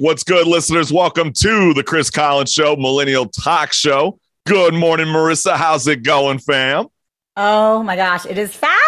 What's good, listeners? Welcome to the Chris Collins Show, Millennial Talk Show. Good morning, Marissa. How's it going, fam? Oh my gosh, it is fabulous.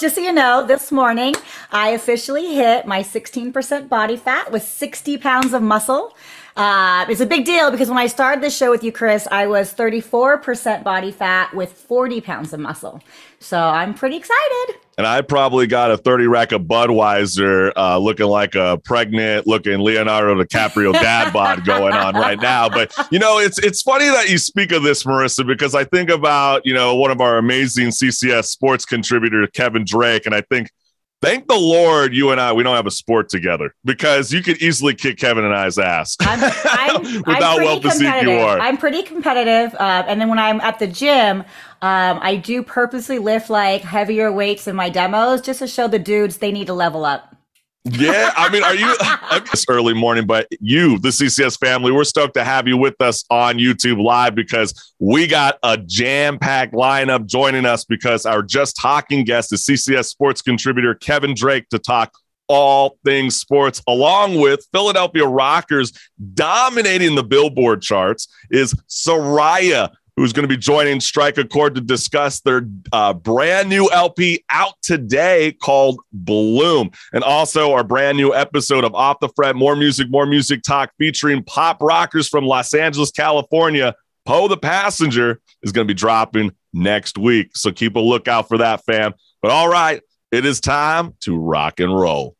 Just so you know, this morning I officially hit my 16% body fat with 60 pounds of muscle. Uh, it's a big deal because when I started this show with you, Chris, I was 34% body fat with 40 pounds of muscle. So I'm pretty excited. And I probably got a 30 rack of Budweiser uh, looking like a pregnant looking Leonardo DiCaprio dad bod going on right now. But, you know, it's it's funny that you speak of this, Marissa, because I think about, you know, one of our amazing CCS sports contributor, Kevin Drake, and I think Thank the Lord you and I we don't have a sport together because you could easily kick Kevin and I's ass. I'm, I'm, without well physique you are. I'm pretty competitive, uh, and then when I'm at the gym, um, I do purposely lift like heavier weights in my demos just to show the dudes they need to level up. Yeah, I mean, are you it's early morning, but you, the CCS family, we're stoked to have you with us on YouTube Live because we got a jam-packed lineup joining us because our just talking guest is CCS sports contributor Kevin Drake to talk all things sports, along with Philadelphia Rockers dominating the Billboard charts, is Soraia who's going to be joining Strike a Chord to discuss their uh, brand new LP out today called Bloom. And also our brand new episode of Off the Fret, More Music, More Music Talk featuring pop rockers from Los Angeles, California. Poe the Passenger is going to be dropping next week. So keep a lookout for that, fam. But all right, it is time to rock and roll.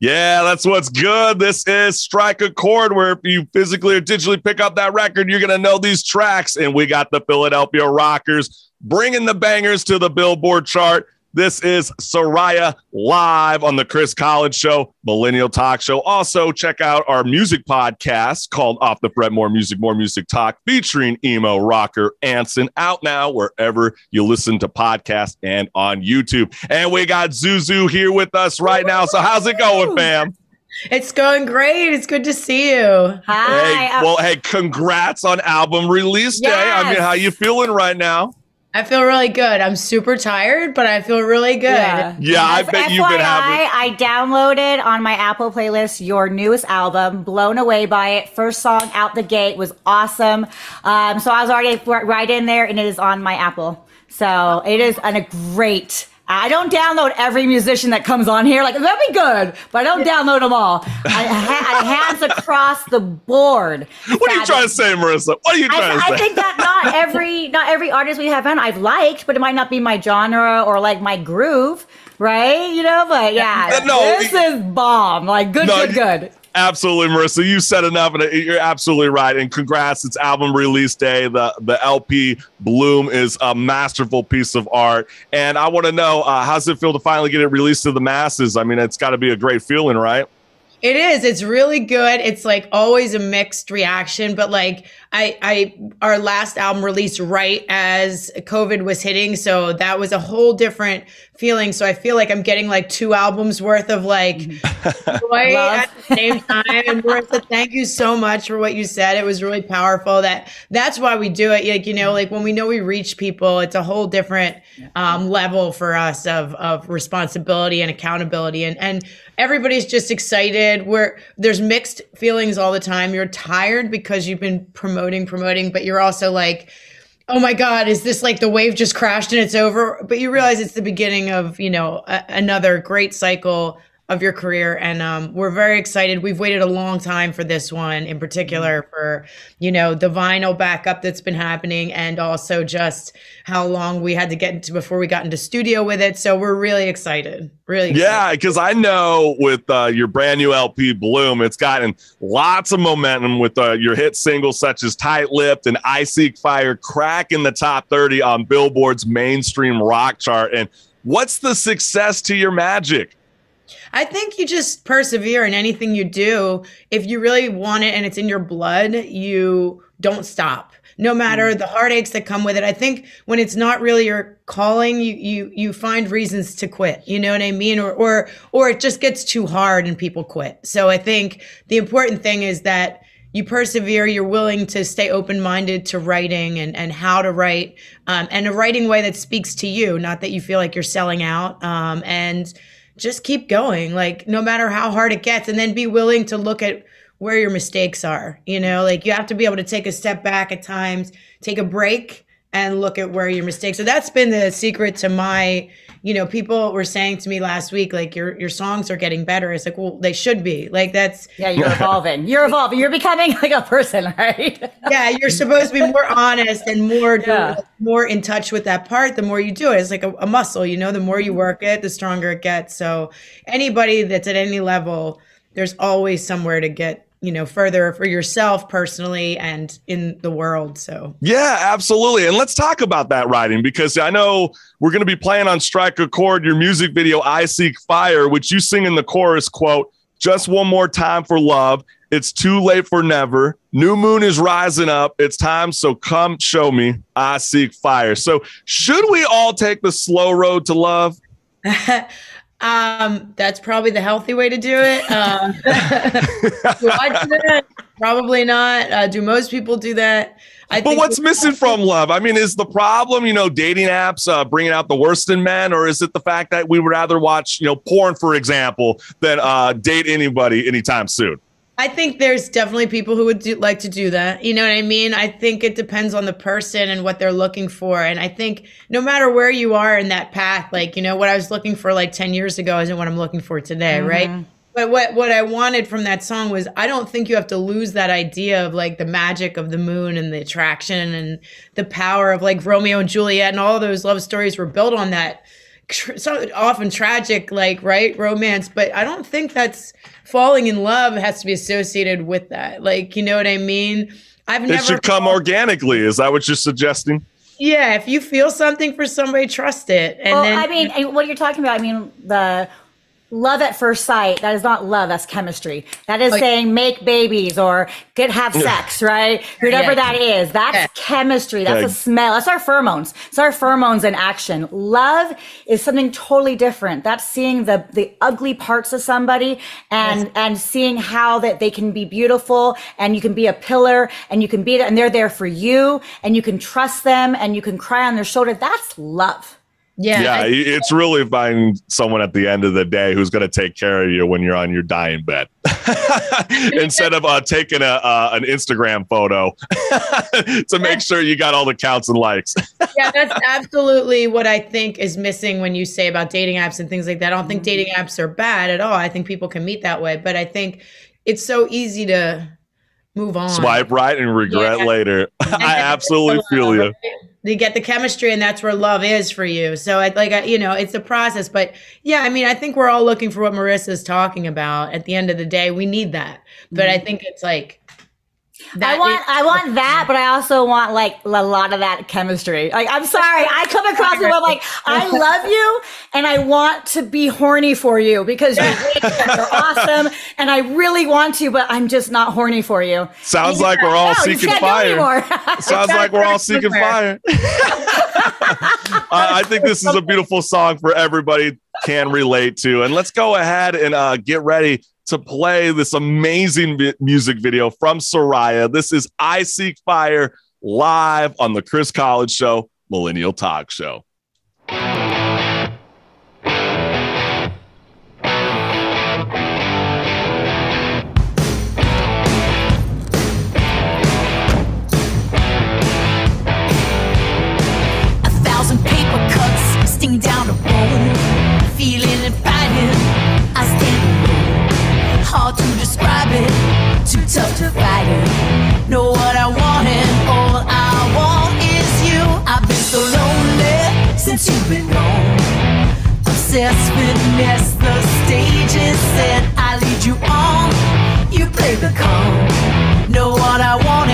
Yeah, that's what's good. This is Strike a Chord, where if you physically or digitally pick up that record, you're going to know these tracks. And we got the Philadelphia Rockers bringing the bangers to the Billboard chart. This is Soraia live on the Chris Collins Show, Millennial Talk Show. Also, check out our music podcast called Off the Fret More Music, More Music Talk, featuring emo rocker Anson, out now wherever you listen to podcasts and on YouTube. And we got ZouZou here with us right now. So, how's it going, fam? It's going great. It's good to see you. Hi. Hey, well, hey, congrats on album release day. Yes. I mean, how you feeling right now? I feel really good. I'm super tired, but I feel really good. Yeah, yeah I bet FYI, you've been having. I downloaded on my Apple playlist your newest album, blown away by it. First song out the gate was awesome. Um, so I was already right in there, and it is on my Apple. So it is an, a great I don't download every musician that comes on here. Like that'd be good, but I don't download them all. I, I hands across the board. What are you trying to say, Marissa? What are you trying I, to say? I think that not every not every artist we have on I've liked, but it might not be my genre or like my groove, right? You know, but yeah, uh, no, this is bomb. Like good, no, good, good. Absolutely, Marissa. You said enough, and you're absolutely right. And congrats! It's album release day. The the LP Bloom is a masterful piece of art. And I want to know, uh, how's it feel to finally get it released to the masses? I mean, it's got to be a great feeling, right? It is. It's really good. It's like always a mixed reaction, but like I I our last album released right as COVID was hitting, so that was a whole different feeling. So I feel like I'm getting like two albums worth of like joy at the same time. And Marissa, thank you so much for what you said. It was really powerful. That that's why we do it. Like you know, like when we know we reach people, it's a whole different um, level for us of of responsibility and accountability. And and everybody's just excited. We're there's mixed feelings all the time. You're tired because you've been promoting, promoting, promoting, but you're also like, oh my God, is this like the wave just crashed and it's over? But you realize it's the beginning of, you know, a, another great cycle of your career and um, we're very excited we've waited a long time for this one in particular mm-hmm. for you know the vinyl backup that's been happening and also just how long we had to get into before we got into studio with it so we're really excited really excited. yeah because i know with uh, your brand new lp bloom it's gotten lots of momentum with uh, your hit singles such as tight lipped and i seek fire cracking the top 30 on billboard's mainstream rock chart and what's the success to your magic I think you just persevere in anything you do. If you really want it and it's in your blood, you don't stop no matter the heartaches that come with it. I think when it's not really your calling, you you you find reasons to quit. You know what I mean? Or or or it just gets too hard and people quit. So I think the important thing is that you persevere you're willing to stay open-minded to writing and, and how to write um, and a writing way that speaks to you not that you feel like you're selling out um, and just keep going like no matter how hard it gets and then be willing to look at where your mistakes are. You know, like you have to be able to take a step back at times, take a break and look at where your mistakes. So that's been the secret to my, you know, people were saying to me last week, like your your songs are getting better. It's like, well, they should be. Like that's Yeah, you're evolving. You're evolving. You're becoming like a person, right? yeah, you're supposed to be more honest and more yeah. more in touch with that part. The more you do it, it's like a, a muscle. You know, the more you mm-hmm. work it, the stronger it gets. So anybody that's at any level, there's always somewhere to get you know further for yourself personally and in the world so. Yeah absolutely and let's talk about that writing because i know we're going to be playing on strike a chord your music video i seek fire which you sing in the chorus quote just one more time for love. It's too late for never. New moon is rising up. It's time so come show me i seek fire. So should we all take the slow road to love Um, that's probably the healthy way to do it. Um, do I do that? Probably not. Uh, do most people do that? I but what's missing from love? I mean, is the problem, you know, dating apps uh, bringing out the worst in men, or is it the fact that we would rather watch, you know, porn, for example, than uh, date anybody anytime soon? I think there's definitely people who would do, like to do that. You know what I mean? I think it depends on the person and what they're looking for. And I think no matter where you are in that path, like, you know, what I was looking for like 10 years ago isn't what I'm looking for today, mm-hmm. right? But what, what I wanted from that song was I don't think you have to lose that idea of like the magic of the moon and the attraction and the power of like Romeo and Juliet and all those love stories were built on that so often tragic like right romance but i don't think that's falling in love has to be associated with that like you know what i mean? I've it never should come organically is that what you're suggesting? Yeah if you feel something for somebody trust it and well, then, i mean what you're talking about i mean the love at first sight. That is not love that's chemistry. That is like, saying make babies or get have sex right? Whatever yeah. that is. That's yeah. chemistry. That's yeah. a smell. That's our pheromones. It's our pheromones in action. Love is something totally different. That's seeing the the ugly parts of somebody and yes. and seeing how that they can be beautiful and you can be a pillar and you can be and they're there for you and you can trust them and you can cry on their shoulder. That's love yeah. Yeah. I, it's really finding someone at the end of the day who's going to take care of you when you're on your dying bed instead of uh, taking a, uh, an Instagram photo to make sure you got all the counts and likes. yeah, that's absolutely what I think is missing when you say about dating apps and things like that. I don't think dating apps are bad at all. I think people can meet that way, but I think it's so easy to move on. Swipe right and regret yeah. later. I absolutely feel you you get the chemistry and that's where love is for you. So I, like you know it's a process. But yeah i mean i think we're all looking for what marissa's talking about. At the end of the day we need that. But mm-hmm. i think it's like I want, I want that, but I also want like a lot of that chemistry. Like, I'm sorry, I come across it with like, I love you, and I want to be horny for you because you're, you're awesome, and I really want to, but I'm just not horny for you. Sounds like we're all no, seeking fire. Sounds like we're all seeking fire. I think this is a beautiful song for everybody can relate to, and let's go ahead and uh, get ready to play this amazing music video from Soraia. This is I Seek Fire live on the Chris Collins Show, Millennial Talk Show. Mess, the stage is set. I lead you on, you play the calm. Know what I want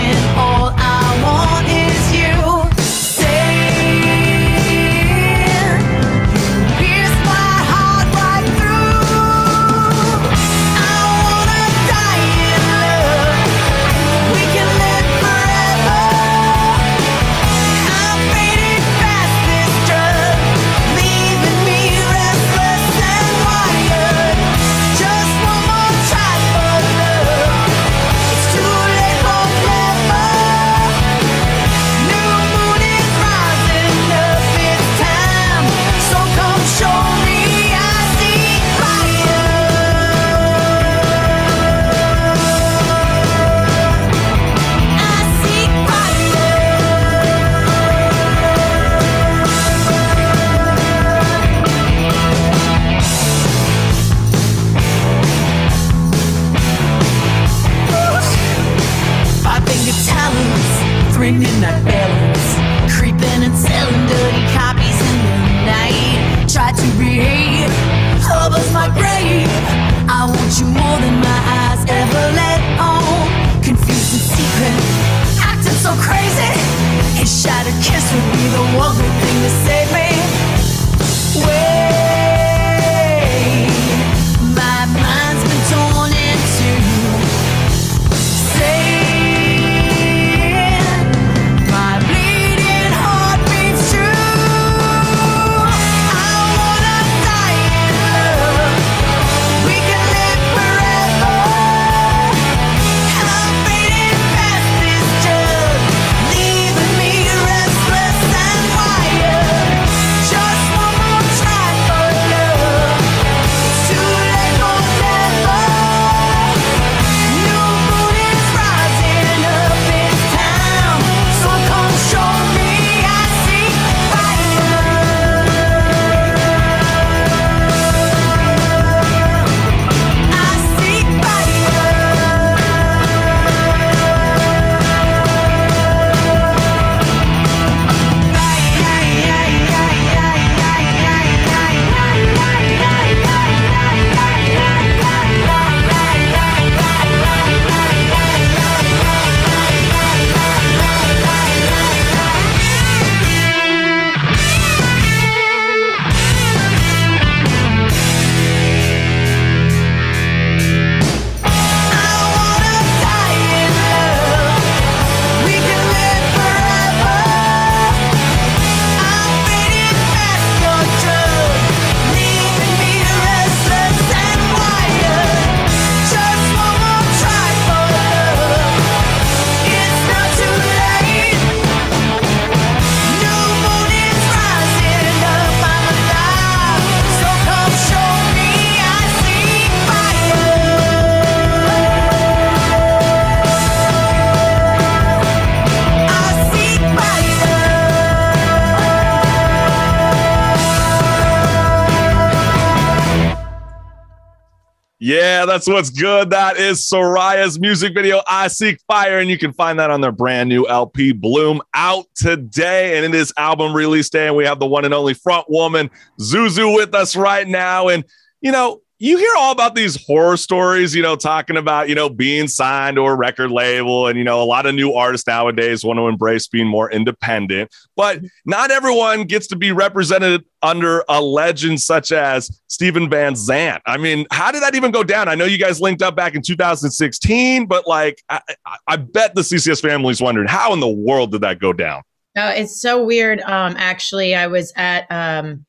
Yeah, that's what's good. That is Soraia's music video, I Seek Fire. And you can find that on their brand new LP, Bloom, out today. And it is album release day. And we have the one and only front woman, ZouZou, with us right now. And, you know, you hear all about these horror stories, you know, talking about, you know, being signed to a record label. And, you know, a lot of new artists nowadays want to embrace being more independent. But not everyone gets to be represented under a legend such as Steven Van Zandt. I mean, how did that even go down? I know you guys linked up back in 2016, but like, I, I- bet the CCS family's wondering how in the world did that go down? No, it's so weird. Um, actually, I was at um,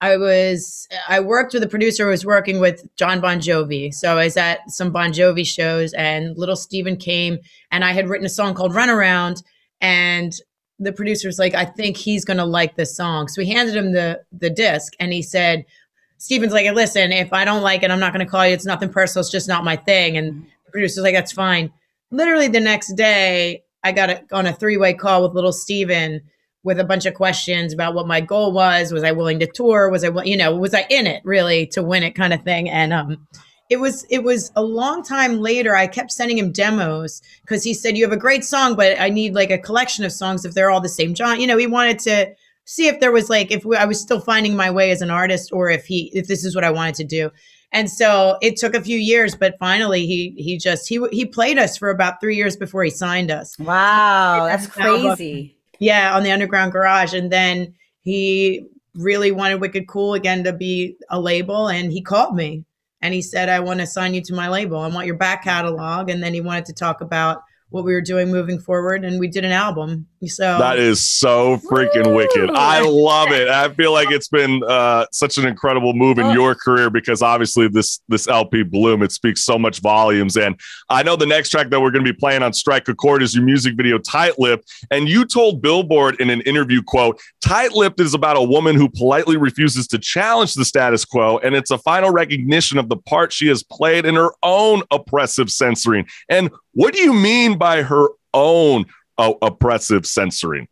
I was I worked with a producer who was working with John Bon Jovi. So I was at some Bon Jovi shows, and little Steven came, and I had written a song called "Runaround," and the producer was like, "I think he's gonna like this song." So we handed him the the disc, and he said. Steven's like, listen, if I don't like it, I'm not going to call you. It's nothing personal. It's just not my thing. And mm-hmm. the producer's like, that's fine. Literally the next day, I got a, on a three way call with little Steven with a bunch of questions about what my goal was. Was I willing to tour? Was I, you know, was I in it really to win it kind of thing? And um, it was it was a long time later. I kept sending him demos because he said you have a great song, but I need like a collection of songs if they're all the same genre. You know, he wanted to see if there was like if I was still finding my way as an artist or if he if this is what I wanted to do. And so it took a few years, but finally he he just he he played us for about three years before he signed us. Wow, that's crazy. Yeah, on the Underground Garage, and then he really wanted Wicked Cool again to be a label, and he called me and he said, "I want to sign you to my label. I want your back catalog." And then he wanted to talk about what we were doing moving forward, and we did an album. So That is so freaking wicked. I love it. I feel like it's been uh, such an incredible move in your career because obviously this this LP Bloom it speaks so much volumes. And I know the next track that we're going to be playing on Strike a Chord is your music video Tight Lip. And you told Billboard in an interview, "quote Tight Lipped is about a woman who politely refuses to challenge the status quo, and it's a final recognition of the part she has played in her own oppressive censoring." And what do you mean by her own uh, oppressive censoring?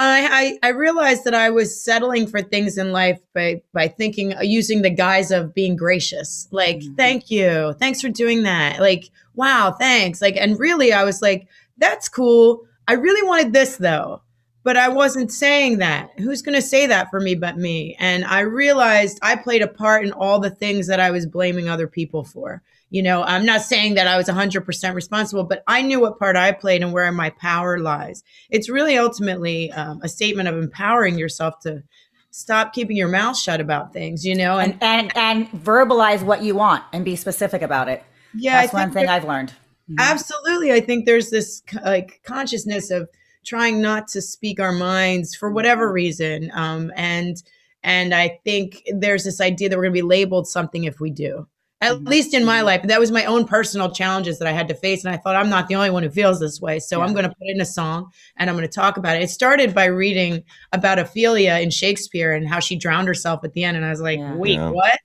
I, I I realized that I was settling for things in life by by thinking using the guise of being gracious. Like, Mhm. thank you. Thanks for doing that. Like, wow, thanks. Like and really I was like that's cool. I really wanted this though, but I wasn't saying that. Who's going to say that for me but me? And I realized I played a part in all the things that I was blaming other people for. You know, I'm not saying that I was 100% responsible, but I knew what part I played and where my power lies. It's really ultimately um, a statement of empowering yourself to stop keeping your mouth shut about things, you know, and and and verbalize what you want and be specific about it. Yeah, that's one thing I've learned. Mm-hmm. Absolutely, I think there's this like consciousness of trying not to speak our minds for whatever mm-hmm. reason, um, and and I think there's this idea that we're going to be labeled something if we do at mm-hmm. least in my life. That was my own personal challenges that I had to face. And I thought, I'm not the only one who feels this way. So yeah. I'm going to put it in a song and I'm going to talk about it. It started by reading about Ophelia in Shakespeare and how she drowned herself at the end. And I was like, yeah. wait, yeah. what?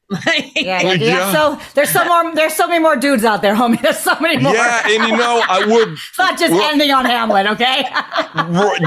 Yeah, yeah, So there's so more, there's so many more dudes out there, homie. There's so many more. Yeah. And you know, I would. it's not just ending on Hamlet, okay?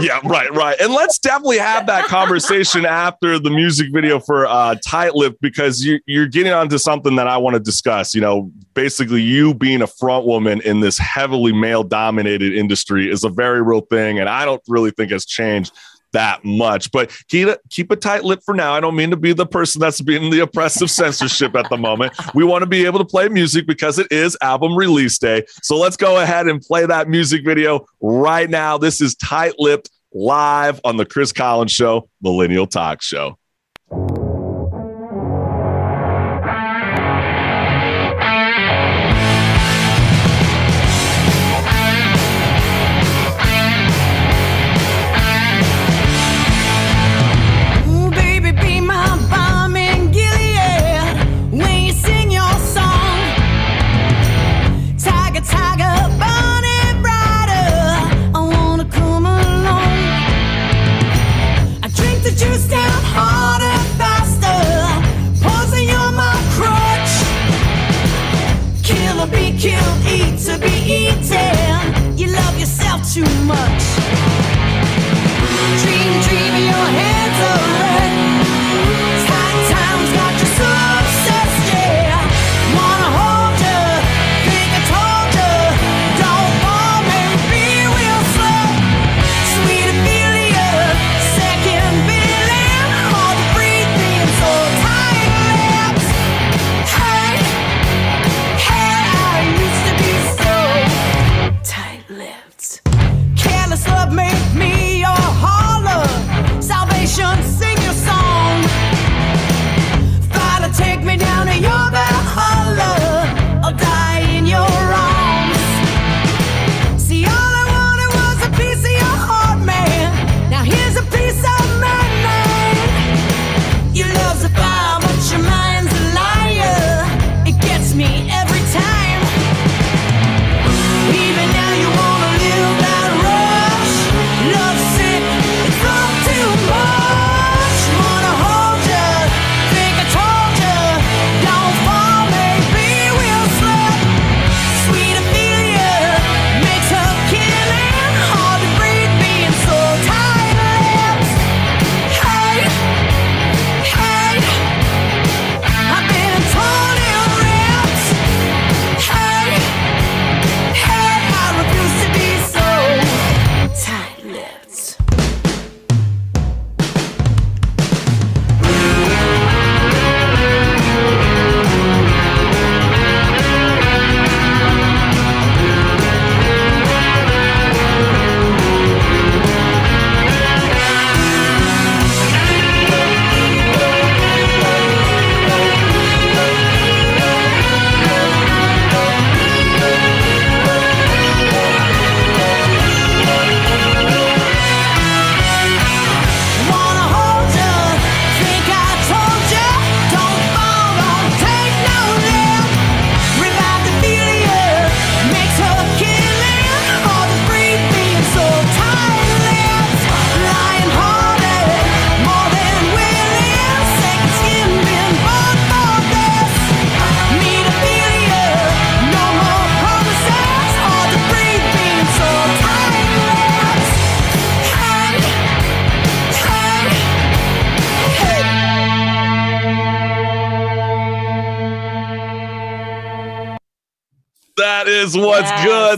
yeah, right, right. And let's definitely have that conversation after the music video for uh, Tight Lip because you, you're getting onto something that I want to discuss. You know, basically, you being a front woman in this heavily male dominated industry is a very real thing. And I don't really think has changed that much. But keep it, keep a tight lip for now. I don't mean to be the person that's being the oppressive censorship at the moment. We want to be able to play music because it is album release day. So let's go ahead and play that music video right now. This is Tight Lipped live on the Chris Collins Show, Millennial Talk Show. too much.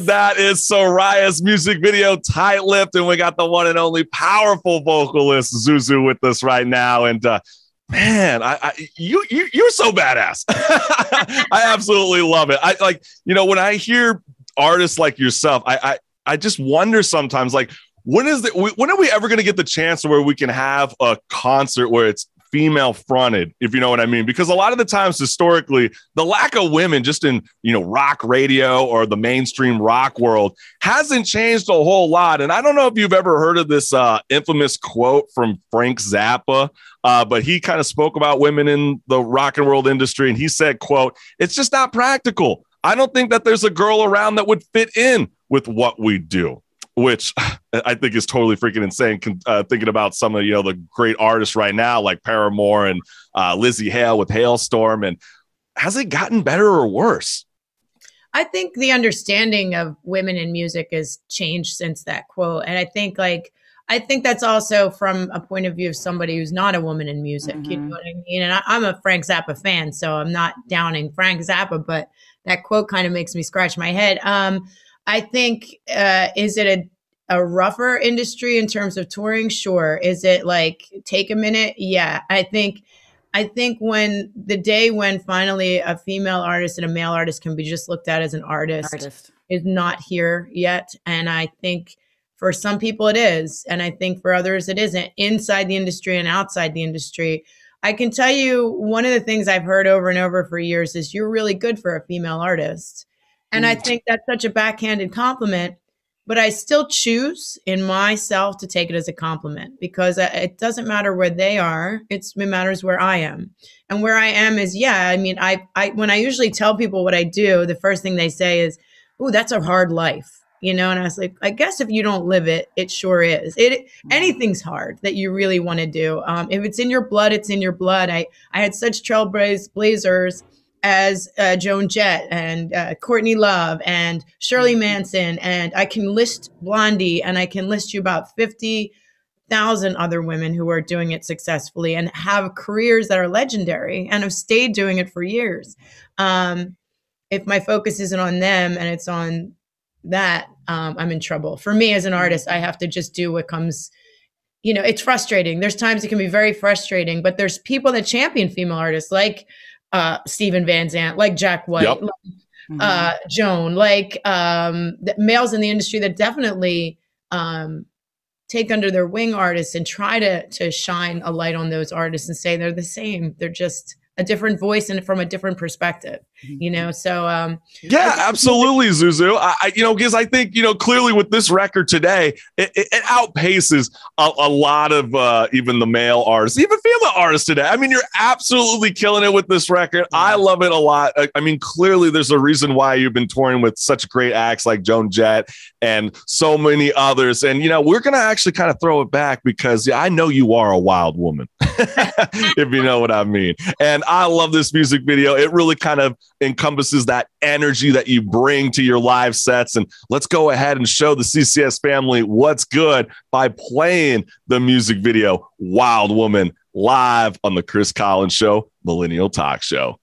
That is Soraia's music video, Tight Lipped. And we got the one and only powerful vocalist, ZouZou, with us right now. And uh, man, I, I you, you you're so badass. I absolutely love it. I like, you know, when I hear artists like yourself, I I, I just wonder sometimes, like, when is the when are we ever going to get the chance where we can have a concert where it's female fronted if you know what i mean. Because a lot of the times historically the lack of women just in you know rock radio or the mainstream rock world hasn't changed a whole lot. And i don't know if you've ever heard of this uh, infamous quote from frank zappa uh, but he kind of spoke about women in the rock and roll industry and he said quote it's just not practical. I don't think that there's a girl around that would fit in with what we do which I think is totally freaking insane. con- Uh, thinking about some of you know the great artists right now, like Paramore and uh, Lzzy Hale with Halestorm, and has it gotten better or worse? I think the understanding of women in music has changed since that quote. And I think like I think that's also from a point of view of somebody who's not a woman in music. You know what I mean? And I, I'm a Frank Zappa fan, so I'm not downing Frank Zappa, but that quote kind of makes me scratch my head. Um, I think uh, is it a a rougher industry in terms of touring? Sure. Is it like take a minute? Yeah. I think I think when the day when finally a female artist and a male artist can be just looked at as an artist, Artist. is not here yet. And I think for some people it is. And I think for others it isn't inside the industry and outside the industry. I can tell you one of the things I've heard over and over for years is you're really good for a female artist. And I Mm. think that's such a backhanded compliment, but I still choose in myself to take it as a compliment because it doesn't matter where they are. It's, it matters where I am. And where I am is, yeah, I mean, I, I, when I usually tell people what I do, the first thing they say is, Oh, that's a hard life," you know. And I was like, I guess if you don't live it, it sure is. It anything's hard that you really want to do. Um, if it's in your blood, it's in your blood. I I had such trailblazers as uh, Joan Jett and uh, Courtney Love and Shirley Manson, and I can list Blondie, and I can list you about fifty thousand other women who are doing it successfully and have careers that are legendary and have stayed doing it for years. Um, if my focus isn't on them and it's on that, um, I'm in trouble. For me as an artist, I have to just do what comes. You know, it's frustrating. There's times it can be very frustrating, but there's people that champion female artists like uh, Steven Van Zandt, like Jack White, Yep. like Mhm. uh, Joan, like um, the males in the industry that definitely um, take under their wing artists and try to to shine a light on those artists and say they're the same. They're just a different voice and from a different perspective. You know, so um, Yeah, absolutely, ZouZou. I, I you know, because I think you know clearly with this record today, it, it, it outpaces a, a lot of uh, even the male artists, even female artists today. I mean, you're absolutely killing it with this record. I love it a lot. I, I mean, clearly there's a reason why you've been touring with such great acts like Joan Jett and so many others. And you know, we're gonna actually kind of throw it back because yeah, I know you are a wild woman, if you know what I mean. And I love this music video. It really kind of encompasses that energy that you bring to your live sets. And let's go ahead and show the CCS family what's good by playing the music video Wild Woman live on the Chris Collins Show, Millennial Talk Show.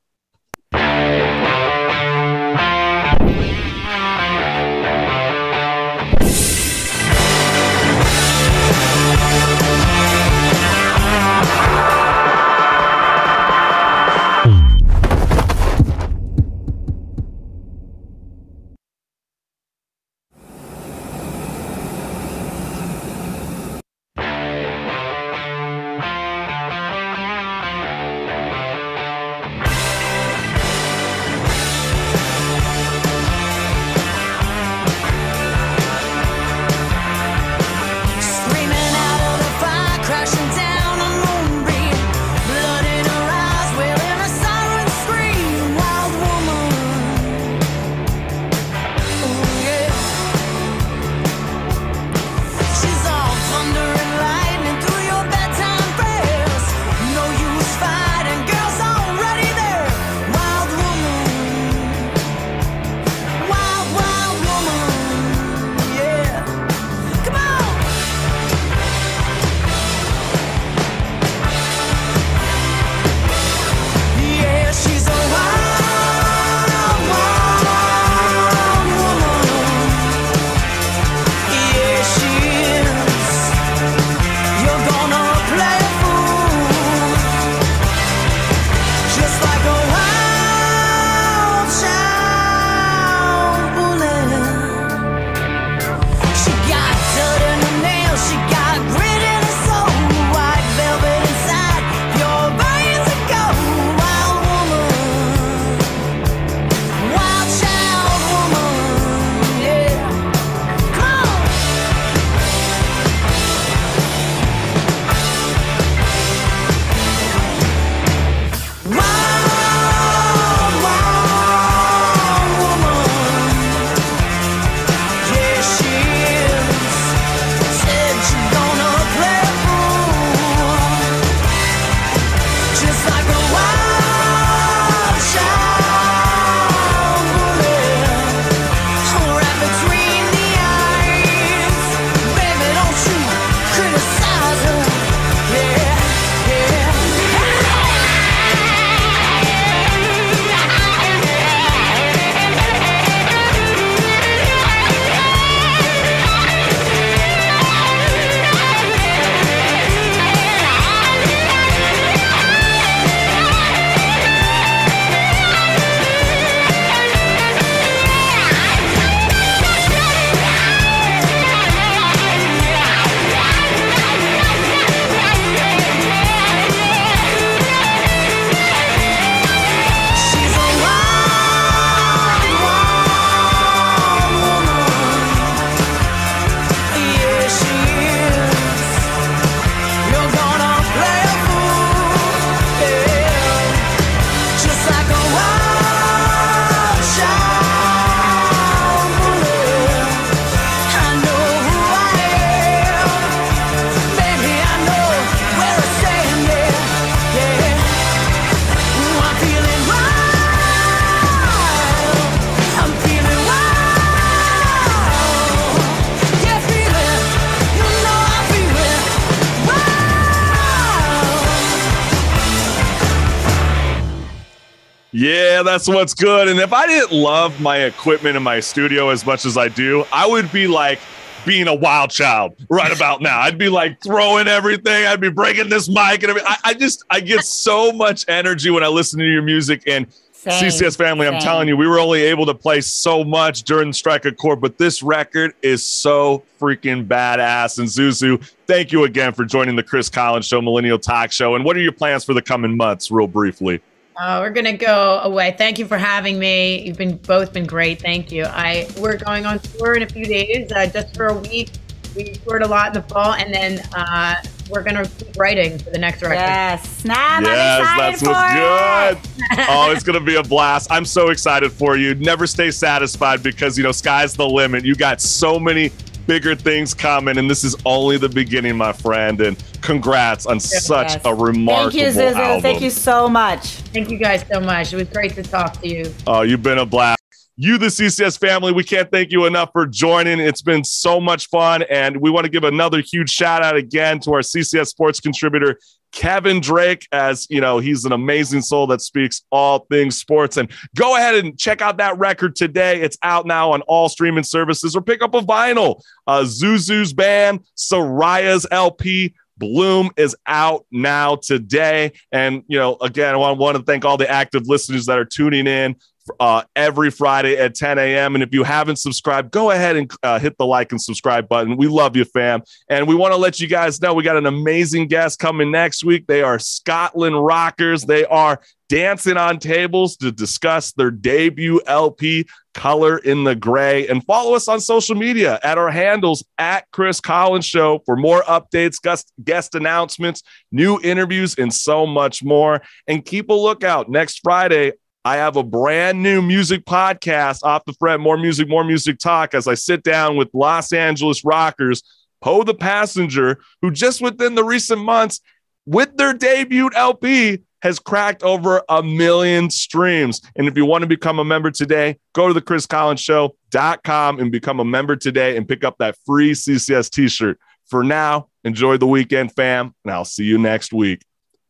That's what's good. And if I didn't love my equipment in my studio as much as I do, I would be like being a wild child right about now. I'd be like throwing everything. I'd be breaking this mic and everything. I, I just I get so much energy when I listen to your music and Same, CCS family. I'm telling you, we were only able to play so much during the Strike a Chord, but this record is so freaking badass. And ZouZou, thank you again for joining the Chris Collins Show, Millennial Talk Show. And what are your plans for the coming months, real briefly? Uh, we're gonna go away. Thank you for having me. You've been both been great. Thank you. I we're going on tour in a few days, uh, just for a week. We toured a lot in the fall, and then uh, we're gonna keep writing for the next record. Yes, Snap. yes, I'm that's what's for good. oh, it's gonna be a blast. I'm so excited for you. Never stay satisfied because you know sky's the limit. You got so many bigger things coming, and this is only the beginning, my friend. And congrats on such a remarkable Thank you, ZouZou. album. Thank you so much. Thank you guys so much. It was great to talk to you. Oh, you've been a blast. You, the CCS family, we can't thank you enough for joining. It's been so much fun. And we want to give another huge shout out again to our CCS sports contributor, Kevin Drake, as you know, he's an amazing soul that speaks all things sports. And go ahead and check out that record today. It's out now on all streaming services or pick up a vinyl. Uh, ZouZou's band, Soraia's LP. Bloom is out now today. And, you know, again, I want, want to thank all the active listeners that are tuning in uh, every Friday at 10 a.m. And if you haven't subscribed, go ahead and uh, hit the like and subscribe button. We love you, fam. And we want to let you guys know we got an amazing guest coming next week. They are Scotland Rockers. They are dancing on tables to discuss their debut LP, Color in the Gray. And follow us on social media at our handles at Chris Collins Show for more updates, guest, guest announcements, new interviews, and so much more. And keep a lookout next Friday. I have a brand new music podcast off the fret, more music, more music talk as I sit down with Los Angeles rockers, Poe the Passenger, who just within the recent months, with their debut LP, has cracked over a million streams. And if you want to become a member today, go to the chriscollinsshow.com and become a member today and pick up that free CCS t-shirt. For now, enjoy the weekend, fam, and I'll see you next week.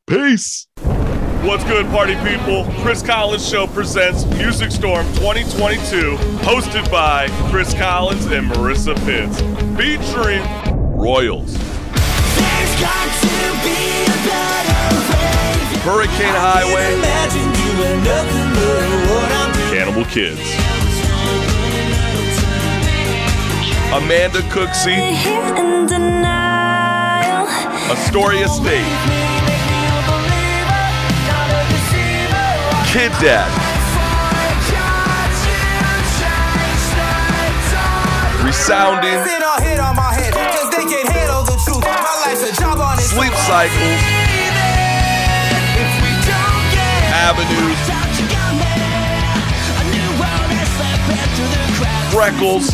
Peace. What's good, party people? Chris Collins Show presents Music Storm 2022, hosted by Chris Collins and Marissa Pitts, featuring Royals, There's got to be a better way. Hurricane Highway, Imagine doing nothing but what I'm. Cannibal Kids, Amanda Cooksey. Astoria State, job on its Sleep. Cycles, If we don't get Avenues, Freckles,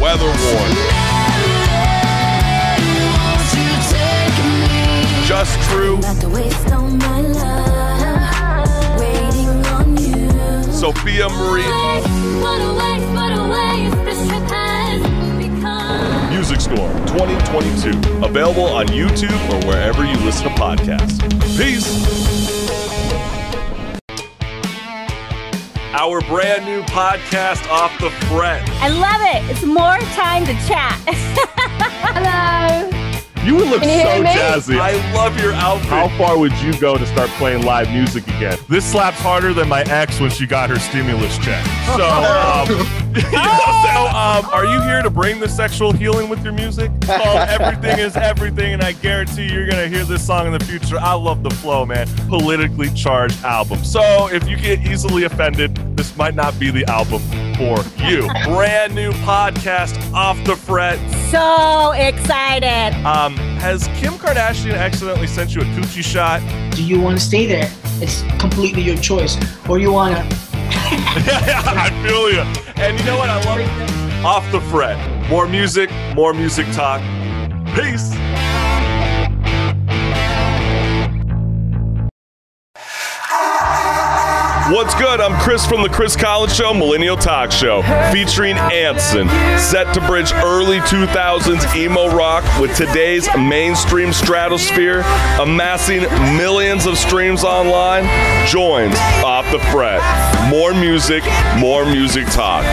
Weather Worn, Just True, Not to waste all my love waiting on you. Sophia Marie, What a waste, what a waste this trip has become. Music Storm 2022. Available on YouTube or wherever you listen to podcasts. Peace. Our brand new podcast, Off the Fret. I love it. It's more time to chat. Hello. You would look you so me? jazzy. I love your outfit. How far would you go to start playing live music again? This slaps harder than my ex when she got her stimulus check. So, um, so um, are you here to bring the sexual healing with your music? Called Everything is Everything, and I guarantee you're going to hear this song in the future. I love the flow, man. Politically charged album. So, if you get easily offended, this might not be the album for you. Brand new podcast, Off the Fret. so excited. Um, has Kim Kardashian accidentally sent you a coochie shot? do you want to stay there? It's completely your choice. Or you want I feel you. And you know what? I love it. Off the fret. More music, more music talk. Peace. What's good? I'm Chris from the Chris Collins Show, Millennial Talk Show, featuring Anson, set to bridge early 2000s emo rock with today's mainstream stratosphere, amassing millions of streams online. Joins off the fret. More music, more music talk.